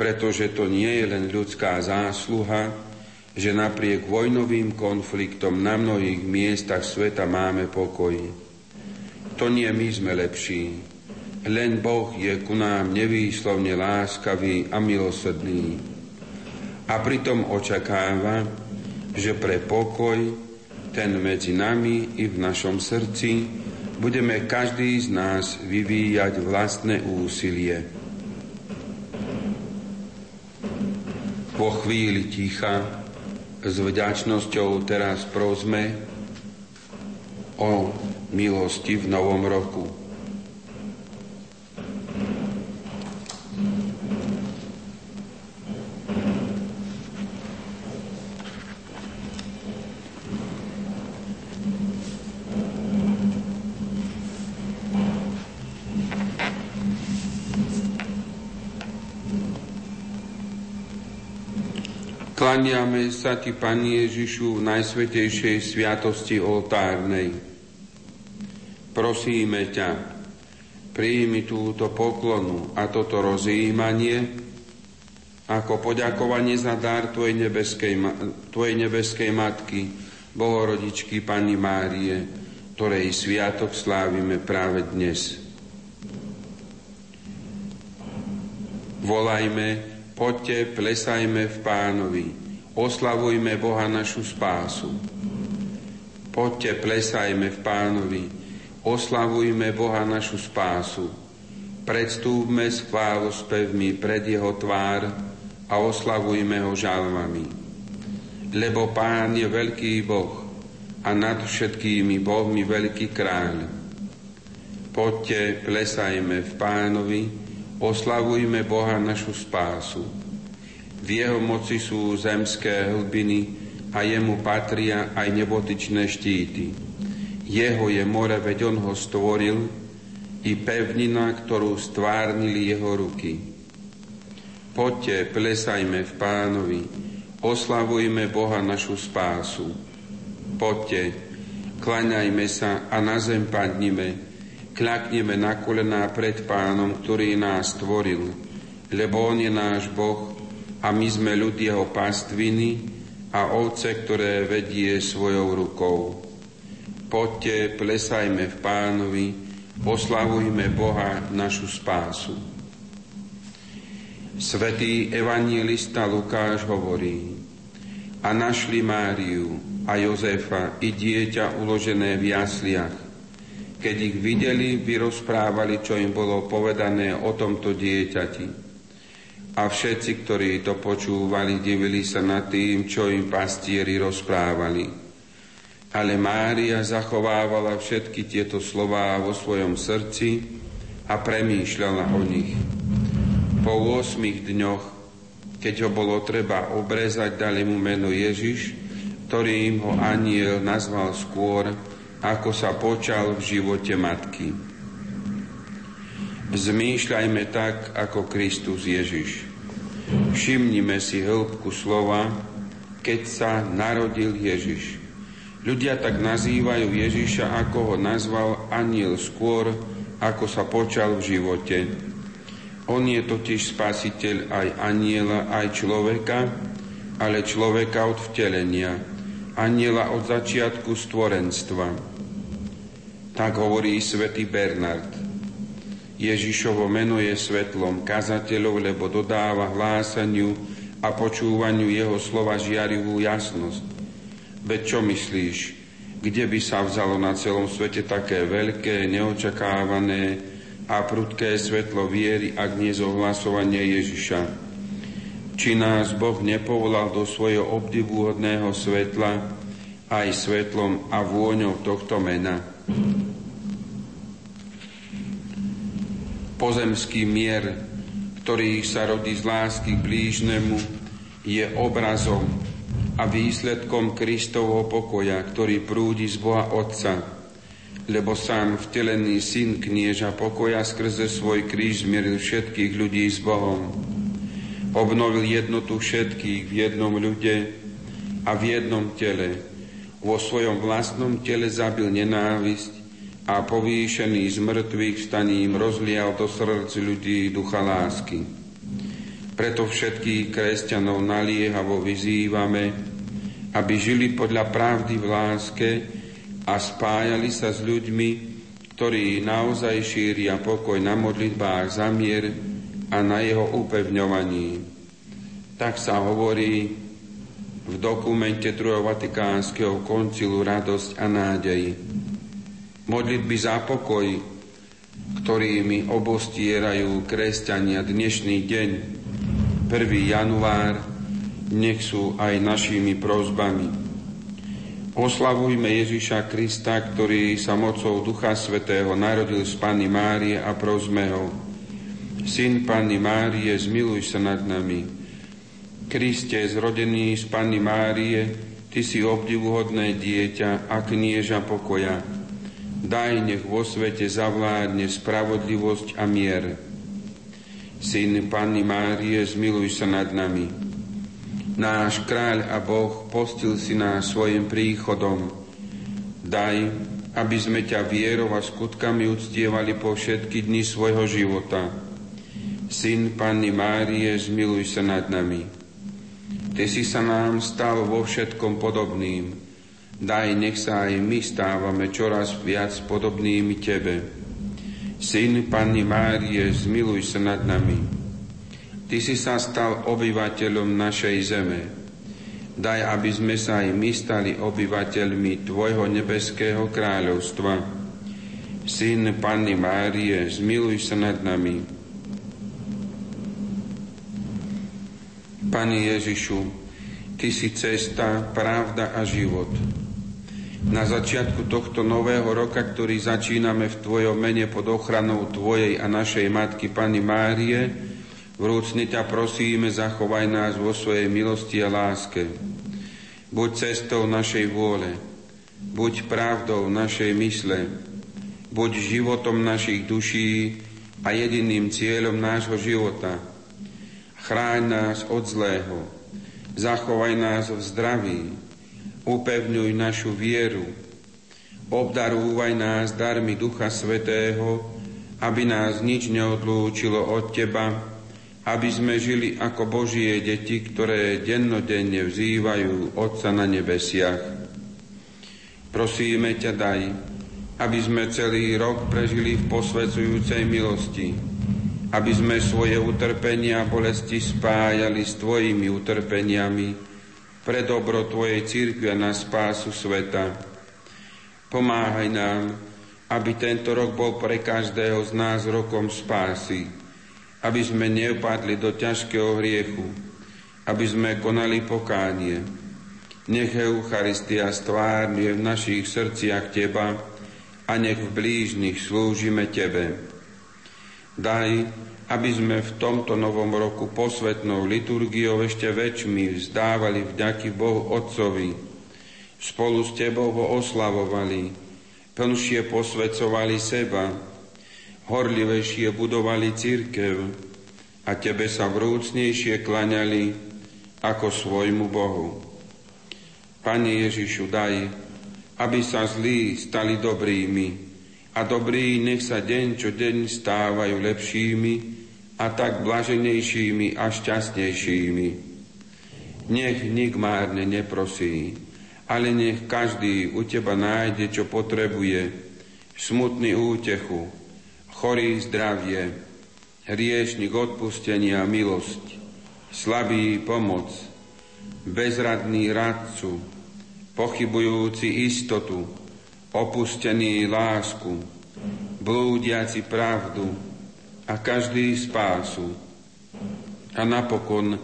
pretože to nie je len ľudská zásluha, že napriek vojnovým konfliktom na mnohých miestach sveta máme pokoj. To nie my sme lepší, len Boh je ku nám nevýslovne láskavý a milosrdný. A pritom očakáva, že pre pokoj, ten medzi nami i v našom srdci, budeme každý z nás vyvíjať vlastné úsilie. Po chvíli ticha s vďačnosťou teraz prosme o milosti v novom roku. Kláňame sa Ti, Pani Ježišu, v najsvetejšej sviatosti oltárnej. Prosíme ťa, príjmi túto poklonu a toto rozjímanie ako poďakovanie za dar Tvojej nebeskej, Tvojej nebeskej Matky, Bohorodičky Pani Márie, ktorej sviatok slávime práve dnes. Volajme Poďte, plesajme v pánovi, oslavujme Boha našu spásu. Poďte, plesajme v pánovi, oslavujme Boha našu spásu. Predstúpme s chválospevmi pred jeho tvár a oslavujme ho žalmami. Lebo pán je veľký Boh a nad všetkými bohmi veľký kráľ. Poďte, plesajme v pánovi, Oslavujme Boha našu spásu. V jeho moci sú zemské hlbiny a jemu patria aj nebotičné štíty. Jeho je more, veď on ho stvoril, i pevnina, ktorú stvárnili jeho ruky. Poďte, plesajme v pánovi, oslavujme Boha našu spásu. Poďte, klaňajme sa a na zem padnime, kľakneme na kolená pred pánom, ktorý nás stvoril, lebo on je náš Boh a my sme ľud jeho pastviny a ovce, ktoré vedie svojou rukou. Poďte, plesajme v pánovi, oslavujme Boha našu spásu. Svetý evangelista Lukáš hovorí, a našli Máriu a Jozefa i dieťa uložené v jasliach, keď ich videli, vyrozprávali, čo im bolo povedané o tomto dieťati. A všetci, ktorí to počúvali, divili sa nad tým, čo im pastieri rozprávali. Ale Mária zachovávala všetky tieto slová vo svojom srdci a premýšľala o nich. Po 8 dňoch, keď ho bolo treba obrezať, dali mu meno Ježiš, ktorým ho aniel nazval skôr ako sa počal v živote matky. Zmýšľajme tak, ako Kristus Ježiš. Všimnime si hĺbku slova, keď sa narodil Ježiš. Ľudia tak nazývajú Ježiša, ako ho nazval aniel skôr, ako sa počal v živote. On je totiž spasiteľ aj aniela, aj človeka, ale človeka od vtelenia, aniela od začiatku stvorenstva. Tak hovorí svätý Bernard. Ježišovo meno je svetlom kazateľov, lebo dodáva hlásaniu a počúvaniu jeho slova žiarivú jasnosť. Veď čo myslíš, kde by sa vzalo na celom svete také veľké, neočakávané a prudké svetlo viery, ak nie zohlasovanie Ježiša? Či nás Boh nepovolal do svojho obdivuhodného svetla aj svetlom a vôňou tohto mena? Pozemský mier, ktorý sa rodí z lásky k blížnemu, je obrazom a výsledkom Kristovho pokoja, ktorý prúdi z Boha Otca, lebo sám vtelený syn knieža pokoja skrze svoj kríž zmieril všetkých ľudí s Bohom. Obnovil jednotu všetkých v jednom ľude a v jednom tele. Vo svojom vlastnom tele zabil nenávisť a povýšený z mŕtvych staním rozlial do srdc ľudí ducha lásky. Preto všetkých kresťanov naliehavo vyzývame, aby žili podľa pravdy v láske a spájali sa s ľuďmi, ktorí naozaj šíria pokoj na modlitbách za mier a na jeho upevňovaní. Tak sa hovorí v dokumente druhého Vatikánskeho koncilu Radosť a nádej. Modlitby za pokoj, ktorými obostierajú kresťania dnešný deň, 1. január, nech sú aj našimi prozbami. Oslavujme Ježiša Krista, ktorý sa mocou Ducha Svetého narodil z Panny Márie a prosme ho. Syn Panny Márie, zmiluj sa nad nami. Kriste, zrodený z Panny Márie, Ty si obdivuhodné dieťa a knieža pokoja. Daj, nech vo svete zavládne spravodlivosť a mier. Syn Panny Márie, zmiluj sa nad nami. Náš kráľ a Boh postil si nás svojim príchodom. Daj, aby sme ťa vierou a skutkami uctievali po všetky dni svojho života. Syn Panny Márie, zmiluj sa nad nami. Ty si sa nám stal vo všetkom podobným. Daj, nech sa aj my stávame čoraz viac podobnými Tebe. Syn Panny Márie, zmiluj sa nad nami. Ty si sa stal obyvateľom našej zeme. Daj, aby sme sa aj my stali obyvateľmi Tvojho nebeského kráľovstva. Syn Panny Márie, zmiluj sa nad nami Pane Ježišu, Ty si cesta, pravda a život. Na začiatku tohto nového roka, ktorý začíname v Tvojom mene pod ochranou Tvojej a našej Matky Pani Márie, vrúcne ťa prosíme, zachovaj nás vo svojej milosti a láske. Buď cestou našej vôle, buď pravdou našej mysle, buď životom našich duší a jediným cieľom nášho života – Chráň nás od zlého, zachovaj nás v zdraví, upevňuj našu vieru, obdarúvaj nás darmi Ducha Svetého, aby nás nič neodlúčilo od Teba, aby sme žili ako Božie deti, ktoré dennodenne vzývajú Otca na nebesiach. Prosíme ťa daj, aby sme celý rok prežili v posvedzujúcej milosti, aby sme svoje utrpenia a bolesti spájali s Tvojimi utrpeniami pre dobro Tvojej církve a na spásu sveta. Pomáhaj nám, aby tento rok bol pre každého z nás rokom spásy, aby sme neupadli do ťažkého hriechu, aby sme konali pokánie. Nech Eucharistia stvárne v našich srdciach Teba a nech v blížnych slúžime Tebe. Daj, aby sme v tomto novom roku posvetnou liturgiou ešte väčšmi vzdávali vďaky Bohu Otcovi, spolu s Tebou ho oslavovali, plnšie posvecovali seba, horlivejšie budovali církev a Tebe sa vrúcnejšie klaňali ako svojmu Bohu. Pane Ježišu, daj, aby sa zlí stali dobrými, a dobrí nech sa deň čo deň stávajú lepšími a tak blaženejšími a šťastnejšími. Nech nik márne neprosí, ale nech každý u teba nájde, čo potrebuje, smutný útechu, chorý zdravie, hriešnik odpustenia a milosť, slabý pomoc, bezradný radcu, pochybujúci istotu, opustený lásku, blúdiaci pravdu a každý spásu. A napokon,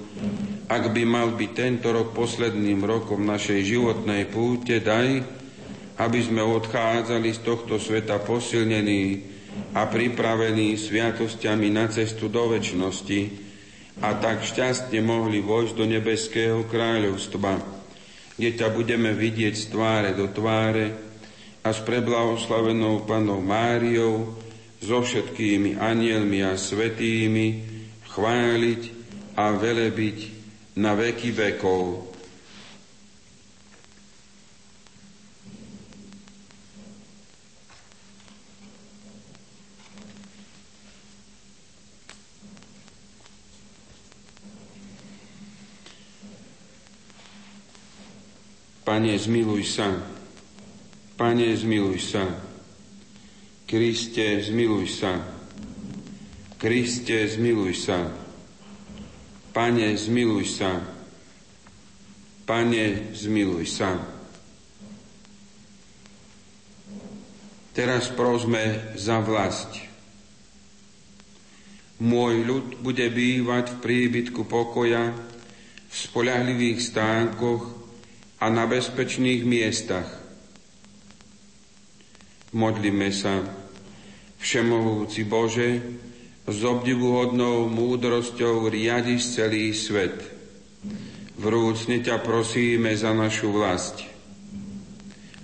ak by mal byť tento rok posledným rokom našej životnej púte, daj, aby sme odchádzali z tohto sveta posilnení a pripravení sviatosťami na cestu do väčšnosti a tak šťastne mohli vojsť do nebeského kráľovstva, kde ťa budeme vidieť z tváre do tváre, a s preblahoslavenou Panou Máriou, so všetkými anielmi a svetými chváliť a velebiť na veky vekov. Pane, zmiluj sa. Pane, zmiluj sa. Kriste, zmiluj sa. Kriste, zmiluj sa. Pane, zmiluj sa. Pane, zmiluj sa. Teraz prosme za vlast. Môj ľud bude bývať v príbytku pokoja, v spolahlivých stánkoch a na bezpečných miestach. Modlíme sa, Všemohúci Bože, s obdivuhodnou múdrosťou riadiš celý svet. Vrúcne ťa prosíme za našu vlast,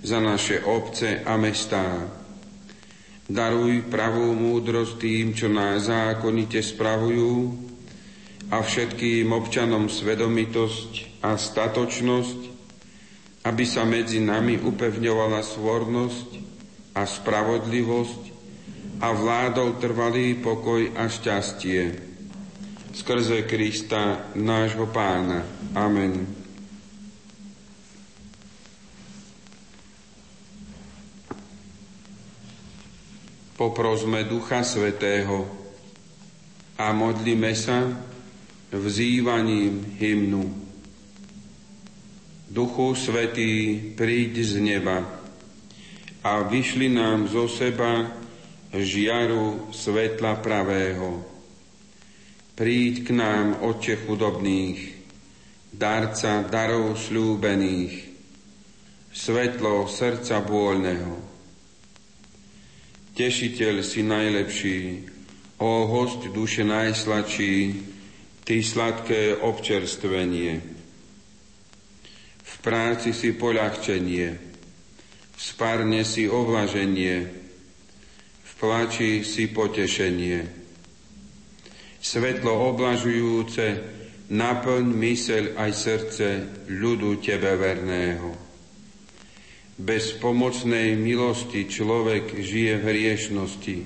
za naše obce a mestá, Daruj pravú múdrosť tým, čo nás zákonite spravujú a všetkým občanom svedomitosť a statočnosť, aby sa medzi nami upevňovala svornosť a spravodlivosť a vládol trvalý pokoj a šťastie. Skrze Krista, nášho pána. Amen. poprosme Ducha Svetého a modlíme sa vzývaním hymnu. Duchu Svetý, príď z neba a vyšli nám zo seba žiaru svetla pravého. Príď k nám, Otče chudobných, darca darov slúbených, svetlo srdca bôľneho Tešiteľ si najlepší, o host duše najsladší, ty sladké občerstvenie. V práci si poľahčenie, spárne si ovlaženie, v plači si potešenie. Svetlo oblažujúce, naplň myseľ aj srdce ľudu Tebe verného. Bez pomocnej milosti človek žije v hriešnosti.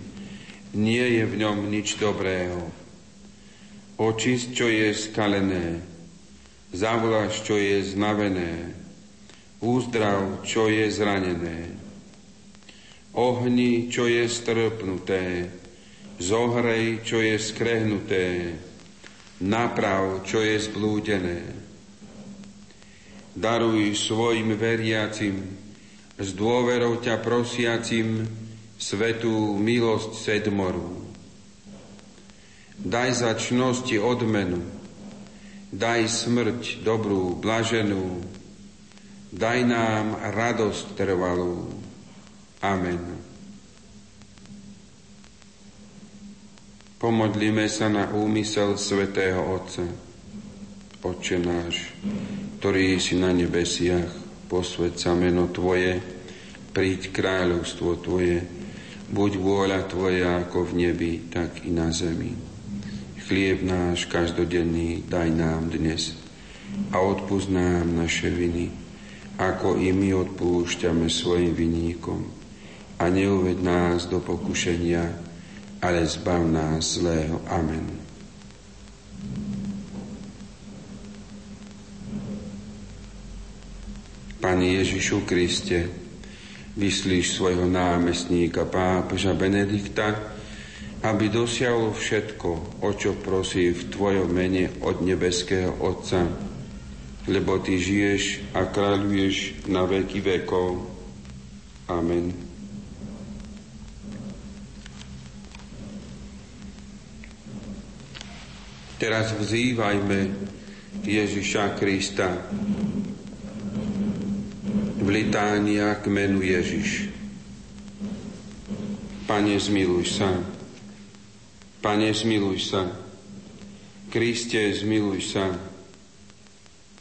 Nie je v ňom nič dobrého. Očist, čo je skalené, zavlaž, čo je znavené, úzdrav, čo je zranené. Ohni, čo je strpnuté, zohrej, čo je skrehnuté, naprav, čo je zblúdené. Daruj svojim veriacim s dôverou ťa prosiacim svetú milosť sedmoru. Daj za čnosti odmenu, daj smrť dobrú, blaženú, daj nám radosť trvalú. Amen. Pomodlíme sa na úmysel svätého Otca. Otče náš, ktorý si na nebesiach, posved sa meno Tvoje, príď kráľovstvo Tvoje, buď vôľa Tvoja ako v nebi, tak i na zemi. Chlieb náš každodenný daj nám dnes a odpúsť nám naše viny, ako i my odpúšťame svojim viníkom. A neuved nás do pokušenia, ale zbav nás zlého. Amen. Pane Ježišu Kriste, vyslíš svojho námestníka pápeža Benedikta, aby dosiahol všetko, o čo prosí v Tvojom mene od nebeského Otca, lebo Ty žiješ a kráľuješ na veky vekov. Amen. Teraz vzývajme Ježiša Krista, v litániách k menu Ježiš. Pane, zmiluj sa. Pane, zmiluj sa. Kriste, zmiluj sa.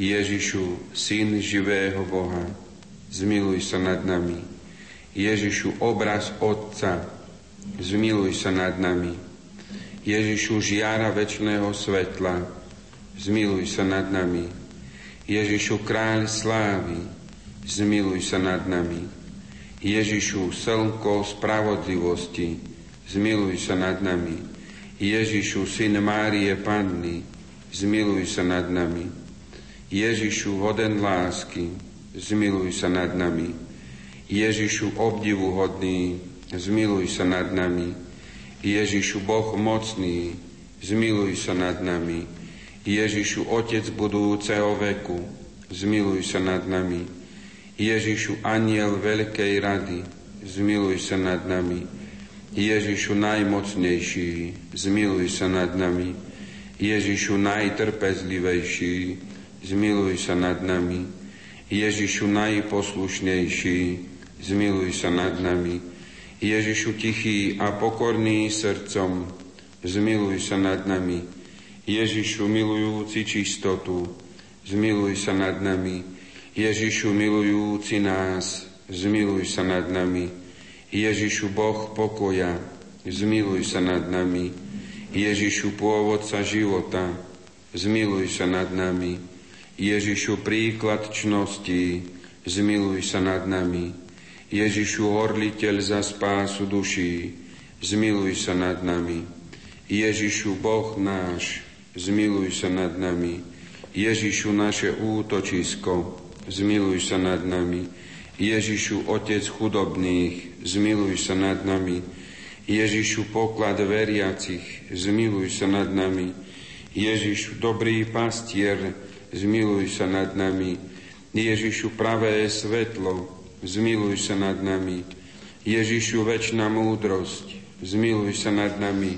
Ježišu, Syn živého Boha, zmiluj sa nad nami. Ježišu, obraz Otca, zmiluj sa nad nami. Ježišu, žiara väčšného svetla, zmiluj sa nad nami. Ježišu, kráľ slávy, zmiluj sa nad nami. Ježišu, slnko spravodlivosti, zmiluj sa nad nami. Ježišu, syn Márie Panny, zmiluj sa nad nami. Ježišu, hoden lásky, zmiluj sa nad nami. Ježišu, obdivuhodný, zmiluj sa nad nami. Ježišu, Boh mocný, zmiluj sa nad nami. Ježišu, Otec budúceho veku, zmiluj sa nad nami. Ježišu, aniel veľkej rady, zmiluj sa nad nami. Ježišu, najmocnejší, zmiluj sa nad nami. Ježišu, najtrpezlivejší, zmiluj sa nad nami. Ježišu, najposlušnejší, zmiluj sa nad nami. Ježišu, tichý a pokorný srdcom, zmiluj sa nad nami. Ježišu, milujúci čistotu, zmiluj sa nad nami. Ježišu, milujúci nás, zmiluj sa nad nami. Ježišu, Boh pokoja, zmiluj sa nad nami. Ježišu, pôvodca života, zmiluj sa nad nami. Ježišu, príklad čnosti, zmiluj sa nad nami. Ježišu, horliteľ za spásu duší, zmiluj sa nad nami. Ježišu, Boh náš, zmiluj sa nad nami. Ježišu, naše útočisko, zmiluj sa nad nami. Ježišu, Otec chudobných, zmiluj sa nad nami. Ježišu, poklad veriacich, zmiluj sa nad nami. Ježišu, dobrý pastier, zmiluj sa nad nami. Ježišu, pravé svetlo, zmiluj sa nad nami. Ježišu, väčšina múdrosť, zmiluj sa nad nami.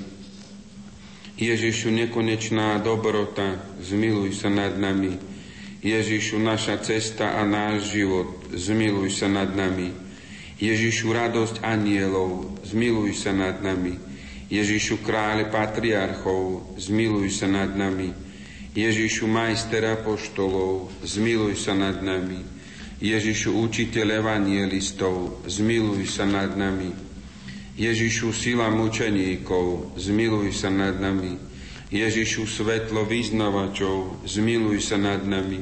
Ježišu, nekonečná dobrota, zmiluj sa nad nami. Ježišu, naša cesta a náš život, zmiluj sa nad nami. Ježišu, radosť anielov, zmiluj sa nad nami. Ježišu, kráľ patriarchov, zmiluj sa nad nami. Ježišu, majster apoštolov, zmiluj sa nad nami. Ježišu, učiteľ evangelistov, zmiluj sa nad nami. Ježišu, sila mučeníkov, zmiluj sa nad nami. Ježišu, svetlo vyznavačov, zmiluj sa nad nami.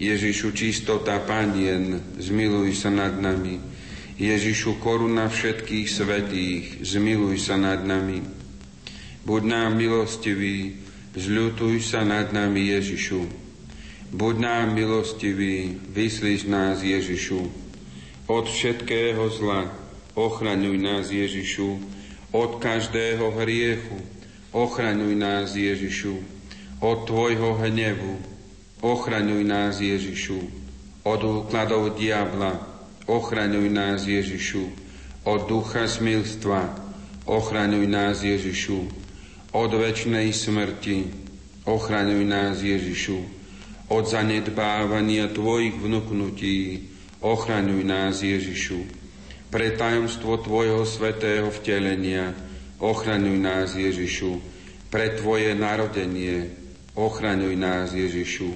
Ježišu, čistota panien, zmiluj sa nad nami. Ježišu, koruna všetkých svetých, zmiluj sa nad nami. Buď nám milostivý, zľutuj sa nad nami, Ježišu. Buď nám milostivý, vyslíš nás, Ježišu. Od všetkého zla ochraňuj nás, Ježišu. Od každého hriechu ochraňuj nás, Ježišu. Od Tvojho hnevu ochraňuj nás, Ježišu. Od úkladov diabla ochraňuj nás Ježišu, od ducha smilstva, ochraňuj nás Ježišu, od väčšnej smrti, ochraňuj nás Ježišu, od zanedbávania Tvojich vnúknutí, ochraňuj nás Ježišu, pre tajomstvo Tvojho svetého vtelenia, ochraňuj nás Ježišu, pre Tvoje narodenie, ochraňuj nás Ježišu,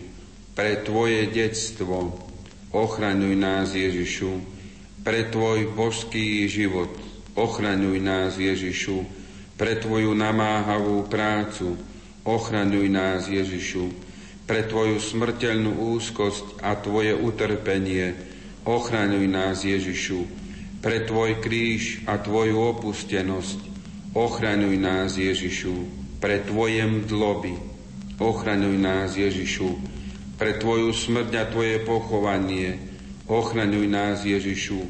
pre Tvoje detstvo, ochraňuj nás Ježišu, pre Tvoj božský život, ochraňuj nás Ježišu, pre Tvoju namáhavú prácu, ochraňuj nás Ježišu, pre Tvoju smrteľnú úzkosť a Tvoje utrpenie, ochraňuj nás Ježišu, pre Tvoj kríž a Tvoju opustenosť, ochraňuj nás Ježišu, pre Tvoje mdloby, ochraňuj nás Ježišu, pre Tvoju smrť a Tvoje pochovanie. Ochraňuj nás, Ježišu,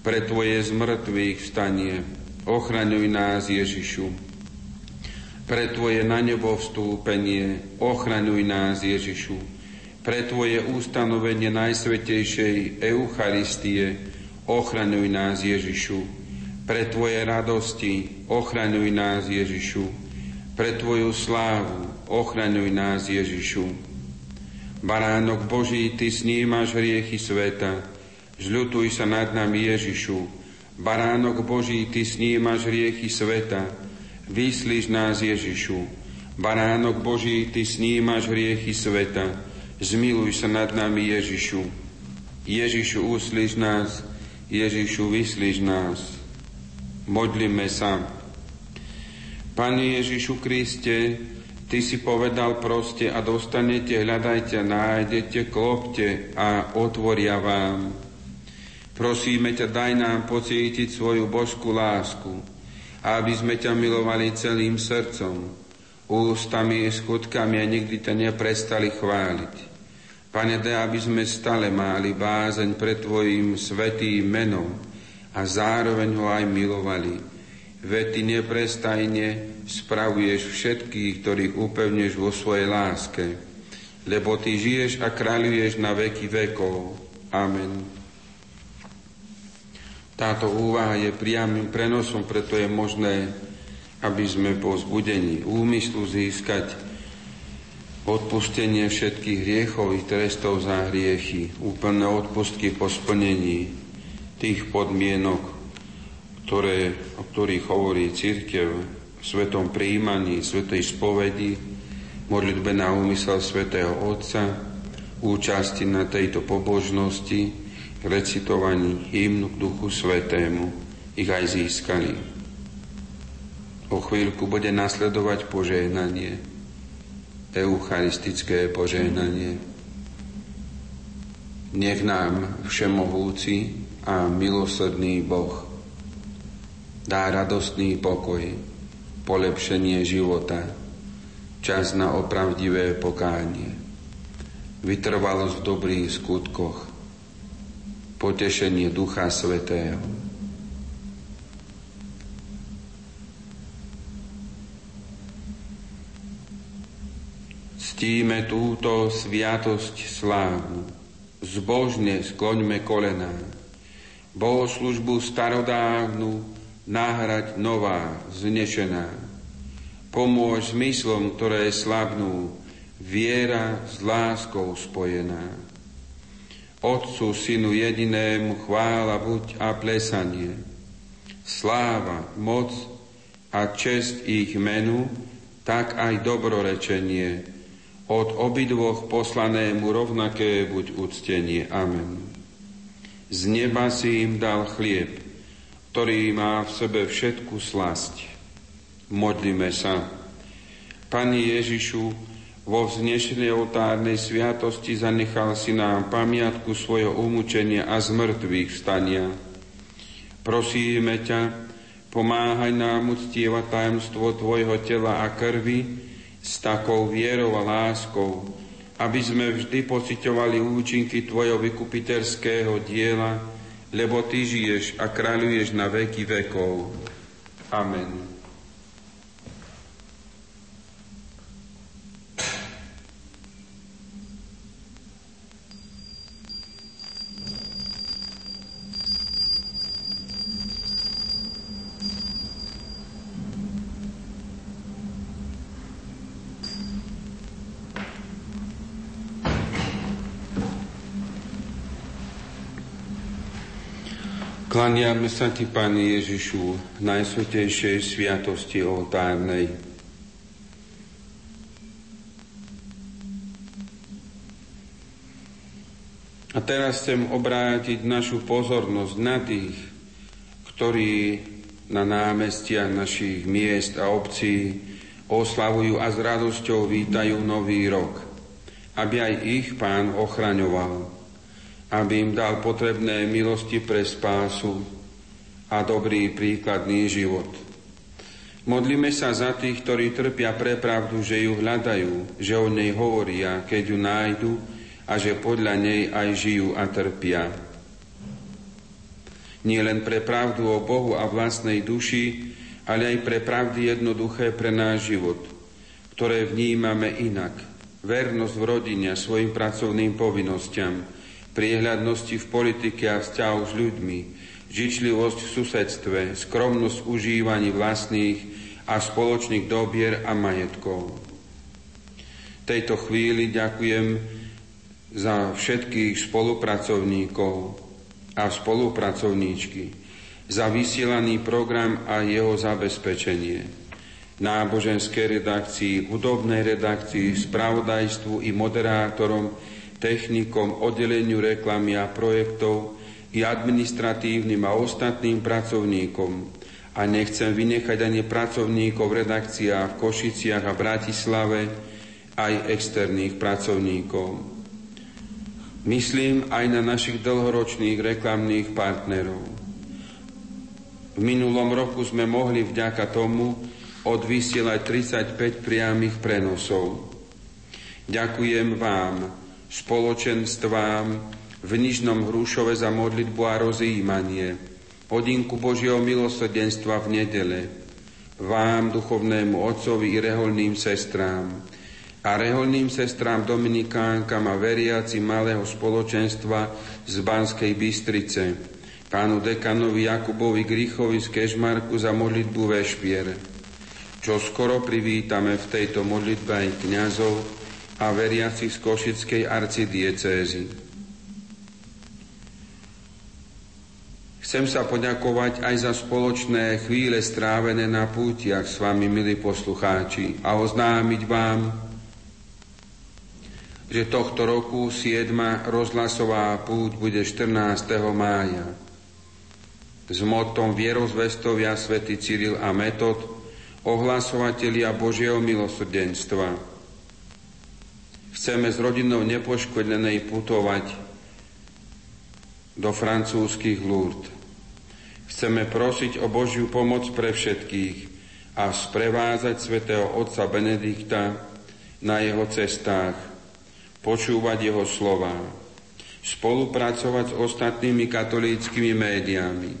pre Tvoje zmrtvých vstanie. Ochraňuj nás, Ježišu, pre Tvoje na nebo vstúpenie. Ochraňuj nás, Ježišu, pre Tvoje ustanovenie Najsvetejšej Eucharistie. Ochraňuj nás, Ježišu, pre Tvoje radosti. Ochraňuj nás, Ježišu, pre Tvoju slávu. Ochraňuj nás, Ježišu Baránok Boží, Ty snímaš hriechy sveta, žľutuj sa nad nami Ježišu. Baránok Boží, Ty snímaš hriechy sveta, vyslíš nás Ježišu. Baránok Boží, Ty snímaš hriechy sveta, zmiluj sa nad nami Ježišu. Ježišu, uslíš nás, Ježišu, vyslíš nás. Modlíme sa. Pane Ježišu Kriste, Ty si povedal proste a dostanete, hľadajte, nájdete, klopte a otvoria vám. Prosíme ťa, daj nám pocítiť svoju božskú lásku, aby sme ťa milovali celým srdcom, ústami skutkami a nikdy ťa neprestali chváliť. Pane, daj, aby sme stále mali bázeň pre Tvojim svetým menom a zároveň ho aj milovali. Veď Ty neprestajne spravuješ všetkých, ktorých upevneš vo svojej láske, lebo Ty žiješ a kráľuješ na veky vekov. Amen. Táto úvaha je priamým prenosom, preto je možné, aby sme po zbudení úmyslu získať odpustenie všetkých hriechových trestov za hriechy, úplné odpustky po splnení tých podmienok, ktoré, o ktorých hovorí církev v svetom príjmaní, svetej spovedi, modlitbe na úmysel svetého Otca, účasti na tejto pobožnosti, recitovaní hymnu k Duchu Svetému ich aj získali. O chvíľku bude nasledovať požehnanie, eucharistické požehnanie. Nech nám všemohúci a milosrdný Boh dá radostný pokoj, polepšenie života, čas na opravdivé pokánie, vytrvalosť v dobrých skutkoch, potešenie Ducha Svetého. Ctíme túto sviatosť slávu, zbožne skloňme kolená, bohoslužbu starodávnu náhrať nová, znešená. Pomôž zmyslom, ktoré slabnú, viera s láskou spojená. Otcu, Synu jedinému chvála buď a plesanie, sláva, moc a čest ich menu, tak aj dobrorečenie, od obidvoch poslanému rovnaké buď uctenie. Amen. Z neba si im dal chlieb, ktorý má v sebe všetku slasť. Modlíme sa. Pani Ježišu, vo vznešenej oltárnej sviatosti zanechal si nám pamiatku svojho umúčenia a zmrtvých vstania. Prosíme ťa, pomáhaj nám uctievať tajomstvo Tvojho tela a krvi s takou vierou a láskou, aby sme vždy pocitovali účinky Tvojho vykupiteľského diela, lebo Ty žiješ a kráľuješ na veky vekov. Amen. Klaniame sa Ti, Pane Ježišu, najsvetejšej sviatosti oltárnej. A teraz chcem obrátiť našu pozornosť na tých, ktorí na námestia našich miest a obcí oslavujú a s radosťou vítajú nový rok, aby aj ich pán ochraňoval aby im dal potrebné milosti pre spásu a dobrý príkladný život. Modlíme sa za tých, ktorí trpia pre pravdu, že ju hľadajú, že o nej hovoria, keď ju nájdu a že podľa nej aj žijú a trpia. Nie len pre pravdu o Bohu a vlastnej duši, ale aj pre pravdy jednoduché pre náš život, ktoré vnímame inak. Vernosť v rodine svojim pracovným povinnostiam, priehľadnosti v politike a vzťahu s ľuďmi, žičlivosť v susedstve, skromnosť v užívaní vlastných a spoločných dobier a majetkov. V tejto chvíli ďakujem za všetkých spolupracovníkov a spolupracovníčky, za vysielaný program a jeho zabezpečenie náboženskej redakcii, hudobnej redakcii, spravodajstvu i moderátorom technikom, oddeleniu reklamy a projektov i administratívnym a ostatným pracovníkom. A nechcem vynechať ani pracovníkov v redakciách v Košiciach a Bratislave, aj externých pracovníkov. Myslím aj na našich dlhoročných reklamných partnerov. V minulom roku sme mohli vďaka tomu odvysielať 35 priamých prenosov. Ďakujem vám, spoločenstvám v Nižnom Hrušove za modlitbu a rozjímanie, hodinku Božieho milosrdenstva v nedele, vám, duchovnému otcovi i reholným sestrám, a reholným sestrám Dominikánkam a veriaci malého spoločenstva z Banskej Bystrice, pánu dekanovi Jakubovi Grichovi z Kežmarku za modlitbu Vešpier, čo skoro privítame v tejto modlitbe aj kňazov a veriacich z Košickej arcidiecézy. Chcem sa poďakovať aj za spoločné chvíle strávené na pútiach s vami, milí poslucháči, a oznámiť vám, že tohto roku 7. rozhlasová púť bude 14. mája. S motom vierozvestovia svätý Cyril a Metod, ohlasovatelia Božieho milosrdenstva. Chceme s rodinou nepoškodenej putovať do francúzských Lourdes. Chceme prosiť o Božiu pomoc pre všetkých a sprevázať svätého otca Benedikta na jeho cestách počúvať jeho slova, spolupracovať s ostatnými katolíckými médiami.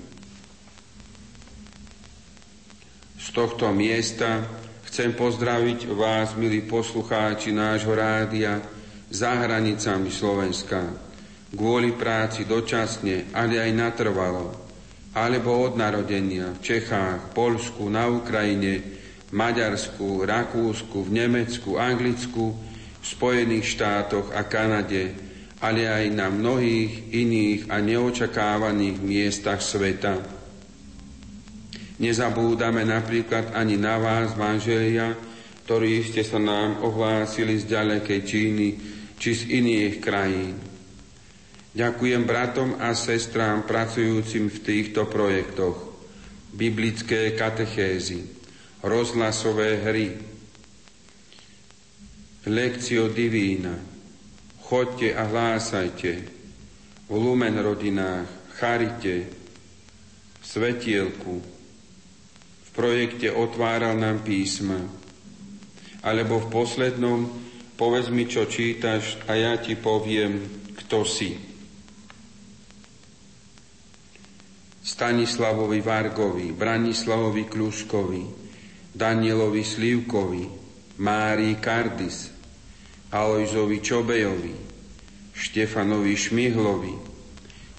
Z tohto miesta chcem pozdraviť vás, milí poslucháči nášho rádia, za hranicami Slovenska, kvôli práci dočasne, ale aj natrvalo, alebo od narodenia v Čechách, Polsku, na Ukrajine, Maďarsku, Rakúsku, v Nemecku, Anglicku, v Spojených štátoch a Kanade, ale aj na mnohých iných a neočakávaných miestach sveta. Nezabúdame napríklad ani na vás, manželia, ktorí ste sa nám ohlásili z ďalekej Číny či z iných krajín. Ďakujem bratom a sestrám pracujúcim v týchto projektoch. Biblické katechézy, rozhlasové hry, Lekcio divína. Chodte a hlásajte v lumen rodinách, charite, v svetielku, projekte Otváral nám písma, alebo v poslednom Povedz mi, čo čítaš a ja ti poviem, kto si. Stanislavovi Vargovi, Branislavovi Kluškovi, Danielovi Slivkovi, Márii Kardis, Alojzovi Čobejovi, Štefanovi Šmihlovi,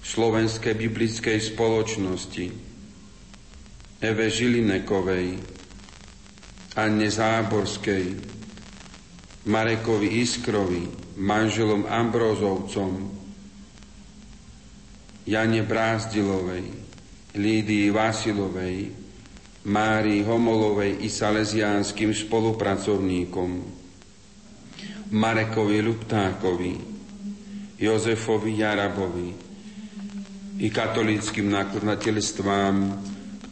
Slovenskej biblickej spoločnosti, Eve Žilinekovej, Anne Záborskej, Marekovi Iskrovi, manželom Ambrozovcom, Jane Brázdilovej, Lídii Vasilovej, Márii Homolovej i salesiánskym spolupracovníkom, Marekovi Luptákovi, Jozefovi Jarabovi i katolíckým nakladateľstvám,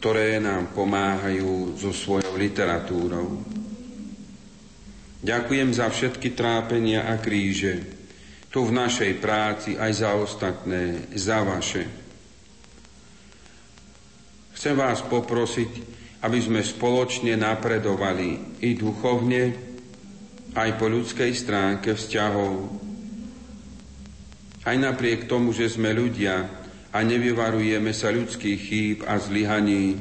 ktoré nám pomáhajú so svojou literatúrou. Ďakujem za všetky trápenia a kríže, tu v našej práci aj za ostatné, za vaše. Chcem vás poprosiť, aby sme spoločne napredovali i duchovne, aj po ľudskej stránke vzťahov. Aj napriek tomu, že sme ľudia a nevyvarujeme sa ľudských chýb a zlyhaní,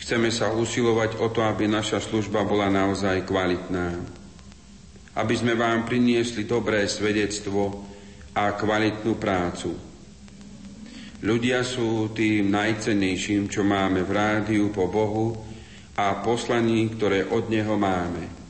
chceme sa usilovať o to, aby naša služba bola naozaj kvalitná. Aby sme vám priniesli dobré svedectvo a kvalitnú prácu. Ľudia sú tým najcennejším, čo máme v rádiu po Bohu, a poslaní, ktoré od Neho máme.